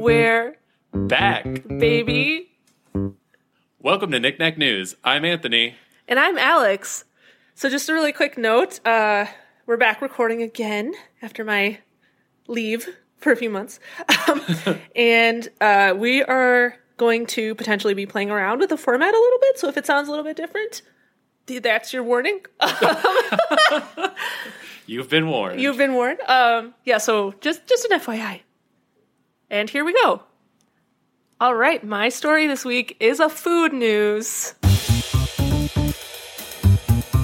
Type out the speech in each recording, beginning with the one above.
We're Back. baby. Welcome to Knickknack News. I'm Anthony. And I'm Alex. So just a really quick note, uh, we're back recording again after my leave for a few months. Um, and uh, we are going to potentially be playing around with the format a little bit. So if it sounds a little bit different, that's your warning. You've been warned. You've been warned. Um, yeah, so just just an FYI. And here we go. All right, my story this week is a food news.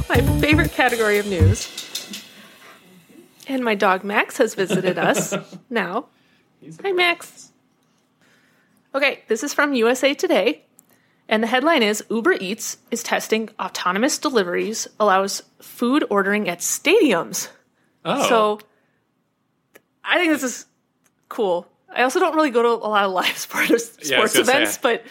My favorite category of news. And my dog Max has visited us now. Hi, Max. Okay, this is from USA Today. And the headline is Uber Eats is testing autonomous deliveries, allows food ordering at stadiums. oh, So I think this is cool. I also don't really go to a lot of live sport, Yeah, I sports say, events, but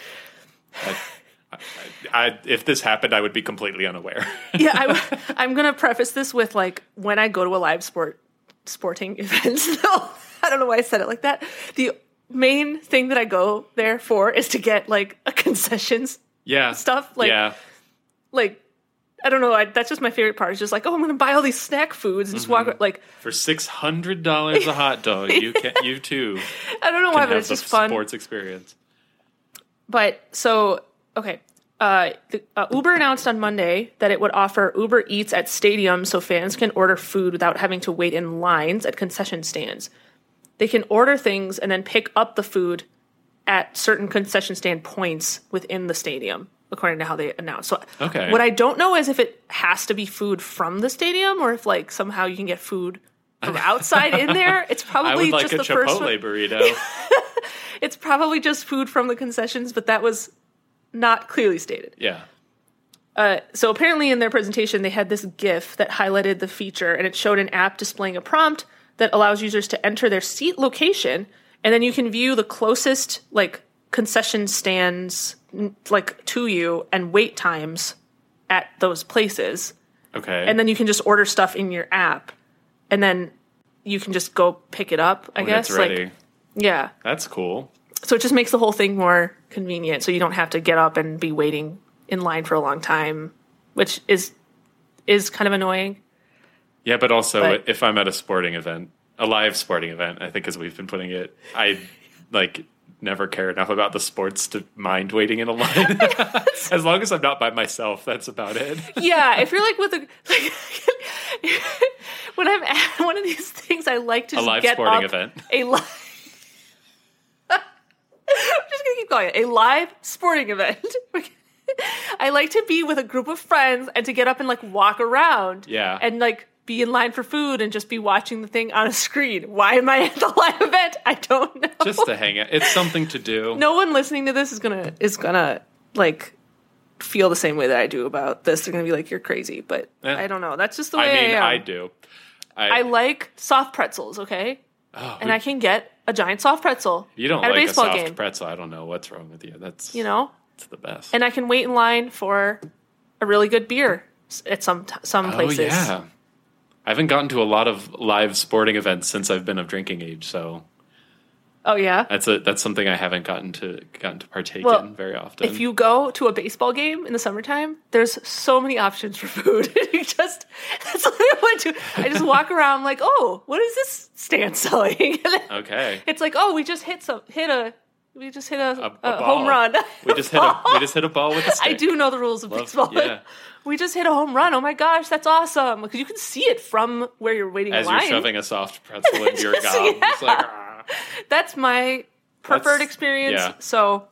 I, if this happened, I would be completely unaware. yeah, I, I'm going to preface this with like when I go to a live sport sporting event. No, I don't know why I said it like that. The main thing that I go there for is to get like a concessions yeah. stuff. Like, yeah. like I don't know. I, that's just my favorite part. It's just like, oh, I'm going to buy all these snack foods and just Mm-hmm. walk. Like, For six hundred dollars a hot dog, you can you too I don't know why, but it's just fun. sports experience. But so okay, uh, the, uh, Uber announced on Monday that it would offer Uber Eats at stadiums so fans can order food without having to wait in lines at concession stands. They can order things and then pick up the food at certain concession stand points within the stadium, according to how they announced. So Okay. what I don't know is if it has to be food from the stadium or if like somehow you can get food from outside in there. It's probably like just the first one. Chipotle burrito. It's probably just food from the concessions, but that was not clearly stated. yeah. Uh, so apparently, in their presentation, they had this GIF that highlighted the feature, and it showed an app displaying a prompt that allows users to enter their seat location, and then you can view the closest like concession stands like to you and wait times at those places, Okay. and then you can just order stuff in your app, and then you can just go pick it up. I when guess it's ready. like yeah. That's cool. So it just makes the whole thing more convenient. So you don't have to get up and be waiting in line for a long time, which is is kind of annoying. Yeah, but also But- if I'm at a sporting event, a live sporting event, I think as we've been putting it, I like never care enough about the sports to mind waiting in a line. as long as I'm not by myself, that's about it. Yeah, if you're like with a like, when I'm at one of these things, I like to A live get sporting event. A live. I'm just gonna keep calling it a live sporting event. I like to be with a group of friends and to get up and like walk around. Yeah. And like be in line for food and just be watching the thing on a screen. Why am I at the live event? I don't know. Just to hang out. It's something to do. no one listening to this is gonna is gonna like feel the same way that I do about this. They're gonna be like, "You're crazy," but Eh. I don't know. That's just the way I, mean, am. I do. I, I like soft pretzels, okay, oh, and I can get a giant soft pretzel you don't at like a baseball soft game. pretzel. I don't know what's wrong with you. That's you know, it's the best. and I can wait in line for a really good beer at some t- some oh places. yeah. I haven't gotten to a lot of live sporting events since I've been of drinking age, so Oh yeah. that's a that's something I haven't gotten to gotten to partake Well, in very often. If you go to a baseball game in the summertime, there's so many options for food. you just that's what I went to. I just walk around like, oh, what is this stand selling? Okay. it's like, oh, we just hit some hit a we just hit a, A- a, a home run. We just hit a we just hit a ball with a stick. I do know the rules of baseball. yeah. We just hit a home run. Oh my gosh, that's awesome! Because you can see it from where you're waiting As in you're shoving a soft pretzel into your gob. Yeah. like, ah. That's my preferred That's- experience. yeah. So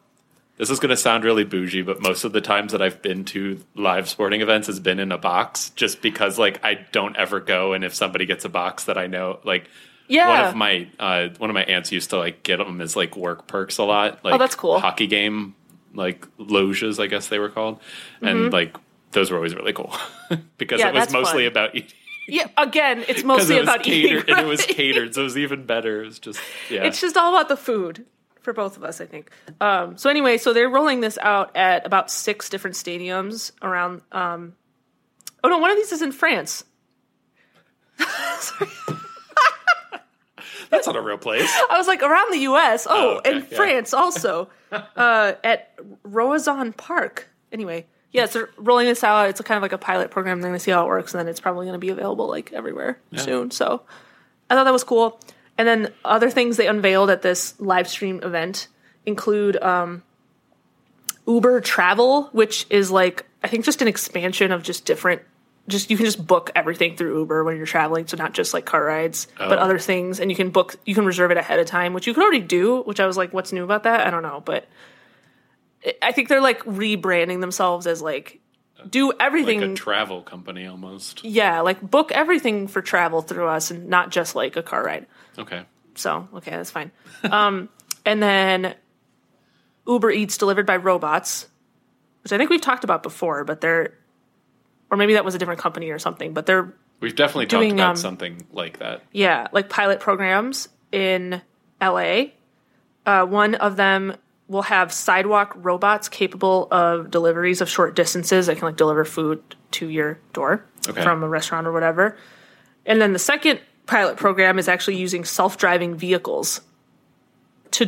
This is going to sound really bougie, but most of the times that I've been to live sporting events has been in a box just because like I don't ever go and if somebody gets a box that I know like yeah, one of my uh, one of my aunts used to like get them as like work perks a lot like Oh, that's cool. hockey game like loges I guess they were called and like those were always really cool because Mm-hmm. Yeah, it was mostly fun. about eating yeah. Again, it's mostly it about catered eating. and it was catered so it was even better it was just yeah It's just all about the food for both of us, I think. Um, so anyway, so they're rolling this out at about six different stadiums around. Um, oh no, one of these is in France. That's not a real place. I was like around the U.S. Oh, Oh, okay, and yeah. France also uh, at Roazhon Park. Anyway, yeah, so rolling this out. It's a kind of like a pilot program. They're going to see how it works, and then it's probably going to be available like everywhere soon. So I thought that was cool. And then other things they unveiled at this live stream event include um, Uber Travel, which is like I think just an expansion of just different. Just you can just book everything through Uber when you're traveling, so not just like car rides, but Oh. other things, and you can book, you can reserve it ahead of time, which you can already do. Which I was like, what's new about that? I don't know, but I- I think they're like rebranding themselves as like do everything Like a travel company almost. yeah, like book everything for travel through us and not just like a car ride. Okay. So, okay, that's fine. Um, and then Uber Eats delivered by robots, which I think we've talked about before, but they're, or maybe that was a different company or something, but they're, We've definitely Doing, talked about um, something like that. yeah, like pilot programs in LA. Uh, one of them will have sidewalk robots capable of deliveries of short distances that can like deliver food to your door Okay. from a restaurant or whatever. And then the second pilot program is actually using self-driving vehicles to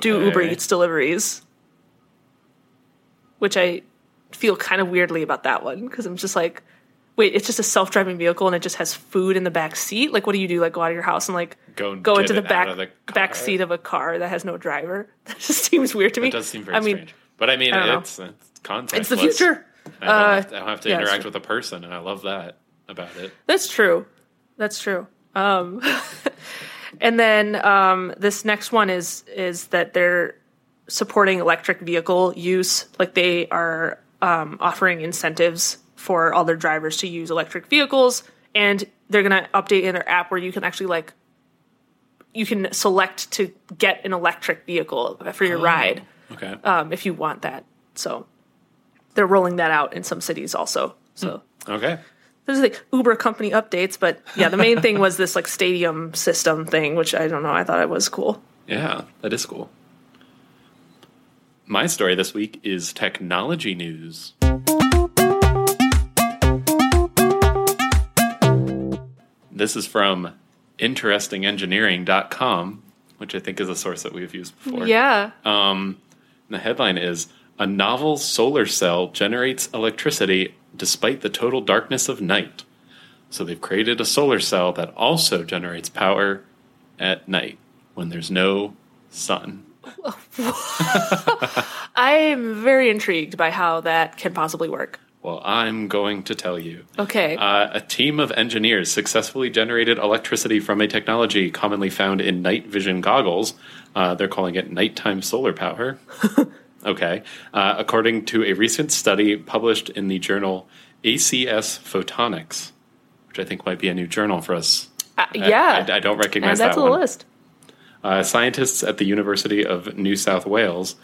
do Okay. Uber Eats deliveries, which I feel kind of weirdly about that one because I'm just like, wait, it's just a self-driving vehicle and it just has food in the back seat. Like, what do you do? Like, go out of your house and like Go and go into the back the back seat of a car that has no driver? That just seems weird to me. It does seem very I mean, strange. But I mean, I it's, it's contextless. it's the future. I don't, Uh, have, to, I don't have to yeah, interact with a person, and I love that about it. That's true. That's true. Um, and then um, this next one is is that they're supporting electric vehicle use. Like they are um, offering incentives for all their drivers to use electric vehicles, and they're gonna update in their app where you can actually like you can select to get an electric vehicle for your ride Okay. um, if you want that. So they're rolling that out in some cities also. So okay. there's like Uber company updates, but yeah, the main thing was this like stadium system thing, which I don't know. I thought it was cool. Yeah, that is cool. My story this week is technology news. This is from interestingengineering.com, which I think is a source that we've used before. Yeah. Um, and the headline is A novel solar cell generates electricity despite the total darkness of night. So they've created a solar cell that also generates power at night when there's no sun. I am very intrigued by how that can possibly work. Well, I'm going to tell you. Okay. Uh, a team of engineers successfully generated electricity from a technology commonly found in night vision goggles. Uh, they're calling it nighttime solar power. okay. Uh, according to a recent study published in the journal ACS Photonics, which I think might be a new journal for us. Uh, I- yeah. I, I don't Add recognize that that to the one. list. Uh, scientists at the University of New South Wales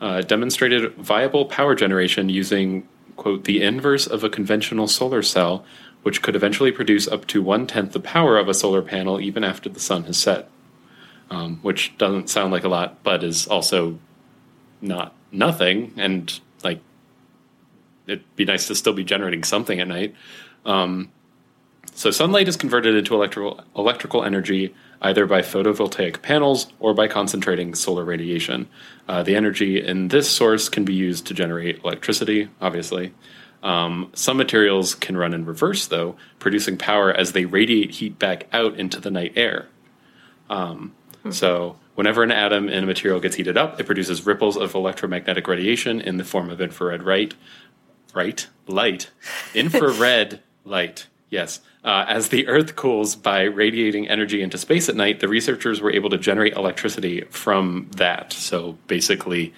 uh, demonstrated viable power generation using, quote, the inverse of a conventional solar cell, which could eventually produce up to one tenth the power of a solar panel even after the sun has set. Um, which doesn't sound like a lot, but is also not nothing. And, like, it'd be nice to still be generating something at night. So sunlight is converted into electrical electrical energy either by photovoltaic panels or by concentrating solar radiation. Uh, the energy in this source can be used to generate electricity, obviously. Um, some materials can run in reverse, though, producing power as they radiate heat back out into the night air. Um, So, whenever an atom in a material gets heated up, it produces ripples of electromagnetic radiation in the form of infrared light, right light infrared light yes uh, as the earth cools by radiating energy into space at night the researchers were able to generate electricity from that. So basically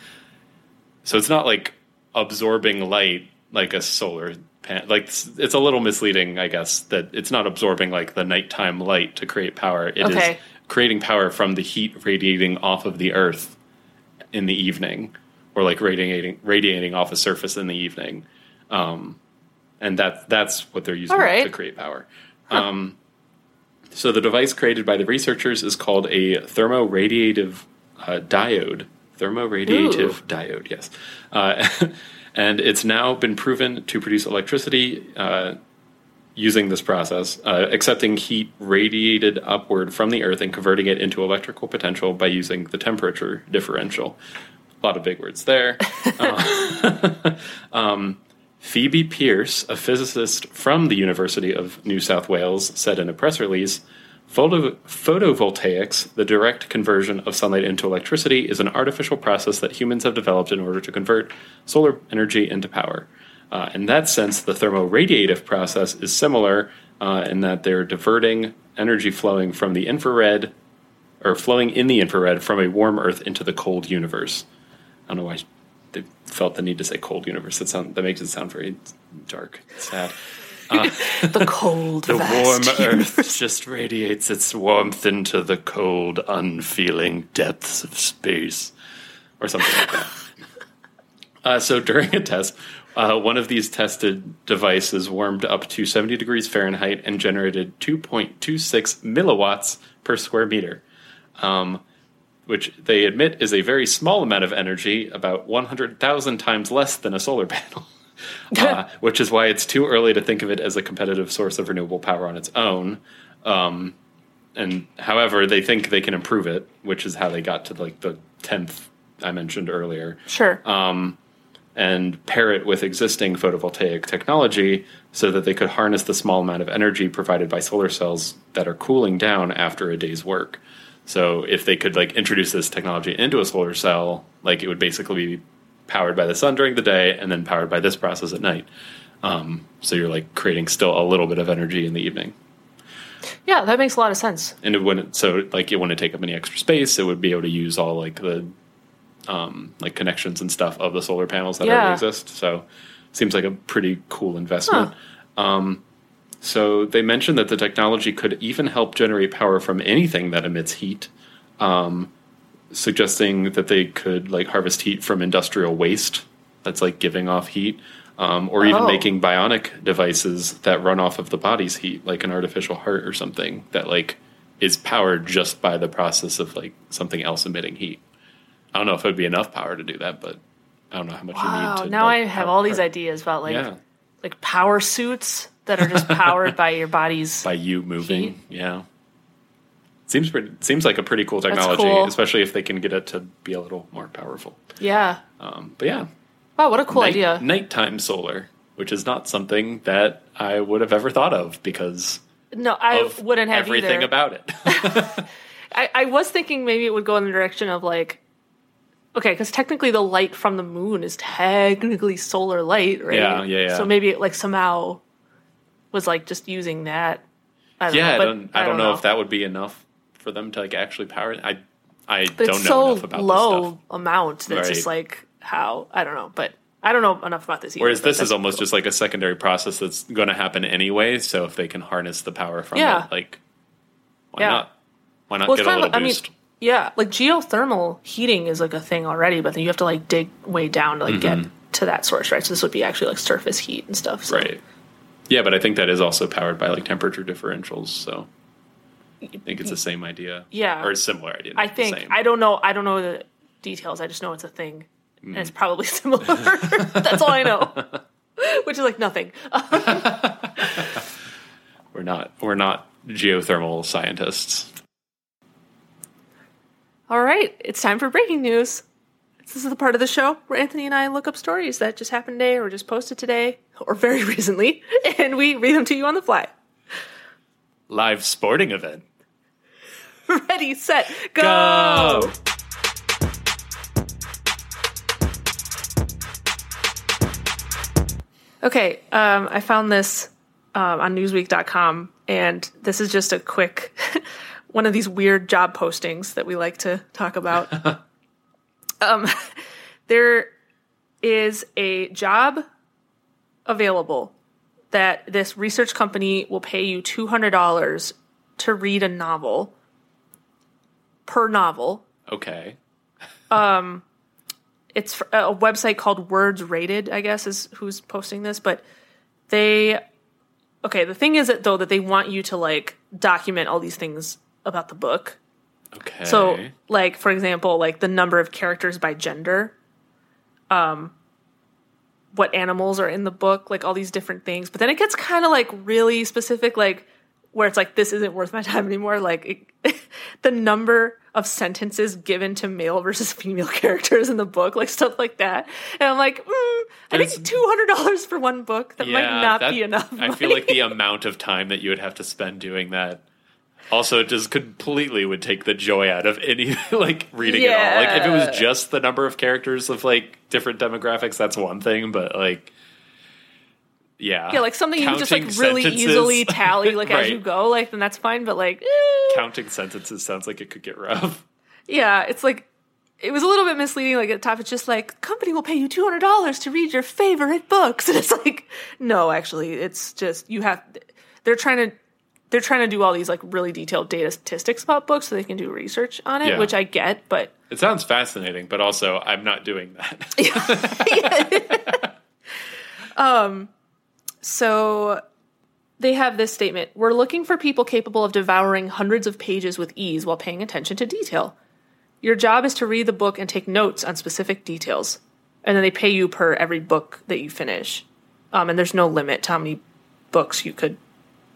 so it's not like absorbing light like a solar pan like it's, a little misleading i guess that it's not absorbing like the nighttime light to create power. It is Okay. creating power from the heat radiating off of the earth in the evening or like radiating radiating off a surface in the evening. Um, and that that's what they're using right. to create power um, so the device created by the researchers is called a thermoradiative uh, diode, thermoradiative diode, yes. Uh, and it's now been proven to produce electricity uh, using this process, uh, accepting heat radiated upward from the Earth and converting it into electrical potential by using the temperature differential. A lot of big words there. Uh, um, Phoebe Pearce, a physicist from the University of New South Wales, said in a press release Photo- photovoltaics, the direct conversion of sunlight into electricity, is an artificial process that humans have developed in order to convert solar energy into power. Uh, in that sense, the thermoradiative process is similar uh, in that they're diverting energy flowing from the infrared or flowing in the infrared from a warm Earth into the cold universe. I don't know why they felt the need to say cold universe. That sound that makes it sound very dark, sad. The cold, The warm Earth just radiates its warmth into the cold, unfeeling depths of space, or something like that. Uh, so during a test, uh, one of these tested devices warmed up to 70 degrees Fahrenheit and generated 2.26 milliwatts per square meter, um, which they admit is a very small amount of energy, about 100,000 times less than a solar panel. uh, which is why it's too early to think of it as a competitive source of renewable power on its own. Um, and however, they think they can improve it, which is how they got to like the tenth I mentioned earlier Sure. Um, and pair it with existing photovoltaic technology so that they could harness the small amount of energy provided by solar cells that are cooling down after a day's work. So if they could like introduce this technology into a solar cell, like it would basically be powered by the sun during the day and then powered by this process at night. Um, so you're like creating still a little bit of energy in the evening. yeah, that makes a lot of sense. And it wouldn't so like it wouldn't take up any extra space. It would be able to use all like the um, like connections and stuff of the solar panels that Yeah. already exist. So seems like a pretty cool investment. Um, so they mentioned that the technology could even help generate power from anything that emits heat, um, suggesting that they could like harvest heat from industrial waste that's like giving off heat, um, or even Oh. making bionic devices that run off of the body's heat, like an artificial heart or something that like is powered just by the process of like something else emitting heat. I don't know if it would be enough power to do that, but I don't know how much you Wow. need to. Now like, I have all these heart. ideas about like Yeah, like power suits that are just powered by your body's. by you moving. Heat. Yeah, seems pretty. Seems like a pretty cool technology, cool. especially if they can get it to be a little more powerful. Yeah. Um, but yeah, Wow, what a cool night, idea. nighttime solar, which is not something that I would have ever thought of because No, I of wouldn't have everything either. about it. I, I was thinking maybe it would go in the direction of like, okay, because technically the light from the moon is technically solar light, right? Yeah, yeah, yeah. So maybe it like somehow was like just using that. I don't yeah, know, I but don't. I, don't know, if that would be enough for them to like actually power it. I I But don't know so enough about this low stuff. amount that's just like how I don't know, but I don't know enough about this. Either, Whereas this is almost cool. just like a secondary process that's going to happen anyway. So if they can harness the power from Yeah. it, like why Yeah. not? Why not Well, get a little of, I mean, boost? yeah, like geothermal heating is like a thing already, but then you have to like dig way down to like get to that source, right? So this would be actually like surface heat and stuff. So. Mm-hmm. right. Yeah, but I think that is also powered by like temperature differentials. So I think it's the same idea. Yeah. or a similar idea. I think. I don't know. I don't know the details. I just know it's a thing, and Mm. it's probably similar. That's all I know. Which is like nothing. we're not. We're not geothermal scientists. All right, it's time for breaking news. This is the part of the show where Anthony and I look up stories that just happened today, or just posted today, or very recently, and we read them to you on the fly. Live sporting event. Ready, set, go! Go! Okay, um, I found this um, on Newsweek.com, and this is just a quick one of these weird job postings that we like to talk about. um, there is a job available that this research company will pay you two hundred dollars to read a novel per novel. Okay. um, it's a website called Words Rated, I guess is who's posting this, but they okay, the thing is that though that they want you to like document all these things about the book. Okay. So, like for example, like the number of characters by gender, um, what animals are in the book, like all these different things. But then it gets kind of like really specific, like where it's like this isn't worth my time anymore. Like it, the number of sentences given to male versus female characters in the book, like stuff like that. And I'm like, mm, I There's- think two hundred dollars for one book that might not that- be enough. I feel like the amount of time that you would have to spend doing that also it just completely would take the joy out of any like reading it all. Like if it was just the number of characters of like different demographics, that's one thing, but like yeah. yeah, like something you can just like really sentences- easily tally like as you go, like then that's fine. But like, eh. Counting sentences sounds like it could get rough. Yeah, it's like it was a little bit misleading. Like at the top, it's just like company will pay you two hundred dollars to read your favorite books, and it's like no, actually, it's just you have. They're trying to they're trying to do all these like really detailed data statistics about books so they can do research on it, Yeah. which I get, but It sounds fascinating, but also I'm not doing that. um, So they have this statement We're looking for people capable of devouring hundreds of pages with ease while paying attention to detail. Your job is to read the book and take notes on specific details. And then they pay you per every book that you finish. Um, and there's no limit to how many books you could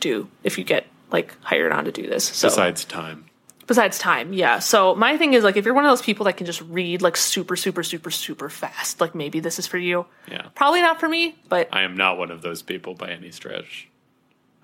do if you get like hired on to do this. So Besides time. besides time, yeah. So my thing is like if you're one of those people that can just read like super, super, super, super fast, like maybe this is for you. Yeah. Probably not for me, but I am not one of those people by any stretch.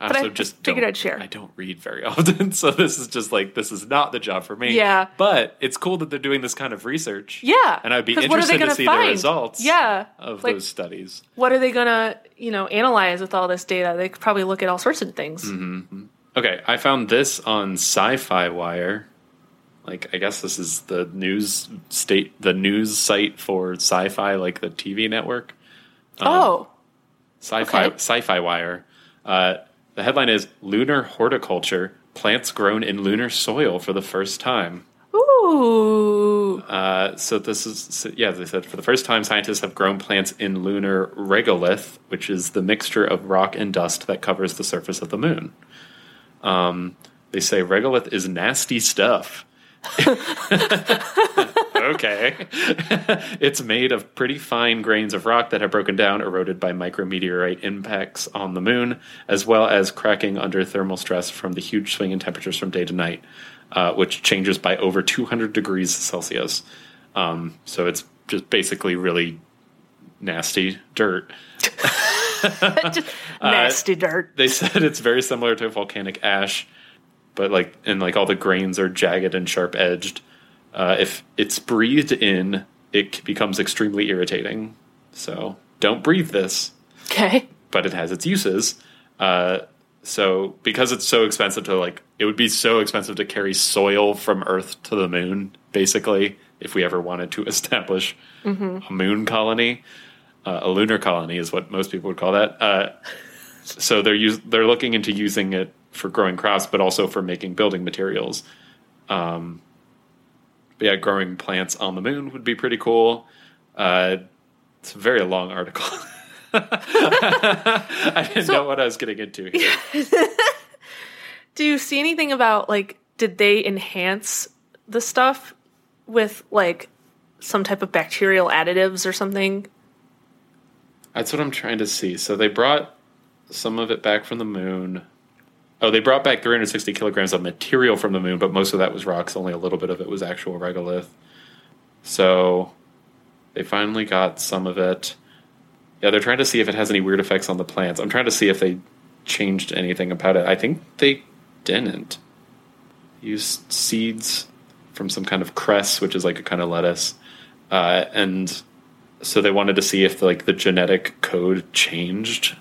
I But I just figured don't- I'd share. I don't read very often, so this is just like this is not the job for me. Yeah. but it's cool that they're doing this kind of research. Yeah, and I'd be 'Cause what are they interested to see find? the results. Yeah, of like- those studies. what are they gonna you know analyze with all this data they could probably look at all sorts of things Mm-hmm. Okay, I found this on Sci-Fi Wire. Like, I guess this is the news state, the news site for Sci-Fi, like the TV network. oh Sci-Fi Okay. Sci-Fi Wire. Uh, the headline is "Lunar Horticulture: Plants Grown in Lunar Soil for the First Time." ooh Uh, so this is so, yeah. They said for the first time, scientists have grown plants in lunar regolith, which is the mixture of rock and dust that covers the surface of the moon. Um, they say regolith is nasty stuff. okay. it's made of pretty fine grains of rock that have broken down, eroded by micrometeorite impacts on the moon, as well as cracking under thermal stress from the huge swing in temperatures from day to night, uh, which changes by over 200 degrees Celsius. Um, so it's just basically really nasty dirt. Just nasty dirt They said it's very similar to volcanic ash, but like and like all the grains are jagged and sharp edged. Uh, if it's breathed in, it becomes extremely irritating. So don't breathe this, okay but it has its uses. Uh, so because it's so expensive to like, it would be so expensive to carry soil from Earth to the moon, basically, if we ever wanted to establish a moon colony. Uh, a lunar colony is what most people would call that. Uh, so they're use, they're looking into using it for growing crops, but also for making building materials. Um, but yeah, growing plants on the moon would be pretty cool. Uh, it's a very long article. I didn't So- know what I was getting into here. do you see anything about like did they enhance the stuff with like some type of bacterial additives or something That's what I'm trying to see. So they brought some of it back from the moon. Oh, they brought back 360 kilograms of material from the moon, but most of that was rocks. Only a little bit of it was actual regolith. So they finally got some of it. Yeah, they're trying to see if it has any weird effects on the plants. I'm trying to see if they changed anything about it. I think they didn't. Used seeds from some kind of cress, which is like a kind of lettuce, uh, and so they wanted to see if like the genetic code changed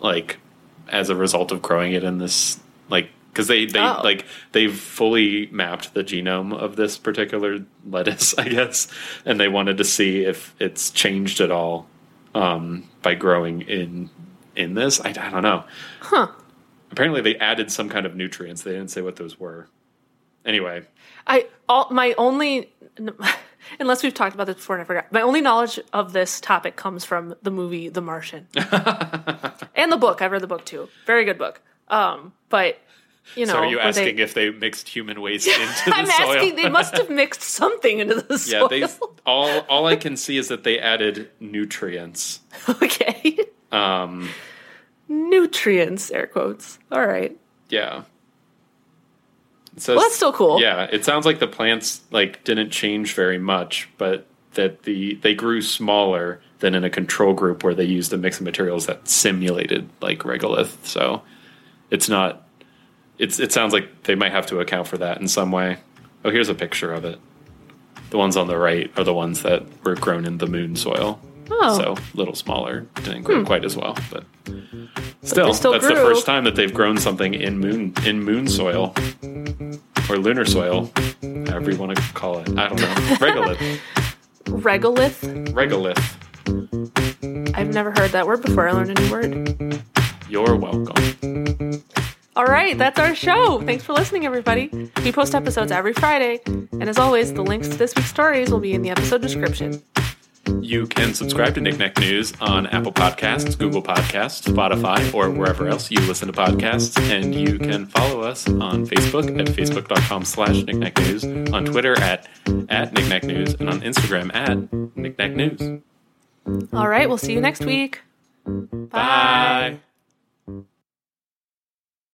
like as a result of growing it in this like because they they Oh. like they've fully mapped the genome of this particular lettuce i guess and they wanted to see if it's changed at all um by growing in in this. I, I don't know. Huh. Apparently they added some kind of nutrients. They didn't say what those were. Anyway. I all my only unless we've talked about this before and I forgot. My only knowledge of this topic comes from the movie The Martian. and the book. I've read the book too. Very good book. Um, but you know. so are you where they- asking if they mixed human waste into the I'm soil? asking. They must have mixed something into the yeah, soil. they all all I can see is that they added nutrients. okay. Um, Nutrients, air quotes. All right. yeah. Says, Well, that's still cool. Yeah, it sounds like the plants like didn't change very much, but that the they grew smaller than in a control group where they used a mix of materials that simulated like regolith. So it's not. It's it sounds like they might have to account for that in some way. Oh, here's a picture of it. The ones on the right are the ones that were grown in the moon soil. Oh. So a little smaller, didn't grow hmm. quite as well, but still, still that's the first time that they've grown something in moon in moon soil or lunar soil, however you want to call it. I don't know. Regolith, Regolith. regolith. I've never heard that word before. I learned a new word. You're welcome. All right, that's our show. Thanks for listening, everybody. We post episodes every Friday, and as always, the links to this week's stories will be in the episode description. You can subscribe to Knickknack News on Apple Podcasts, Google Podcasts, Spotify, or wherever else you listen to podcasts. And you can follow us on Facebook at facebook.com slash news, on Twitter at, at knickknack news, and on Instagram at knickknack news. All right, we'll see you next week. Bye.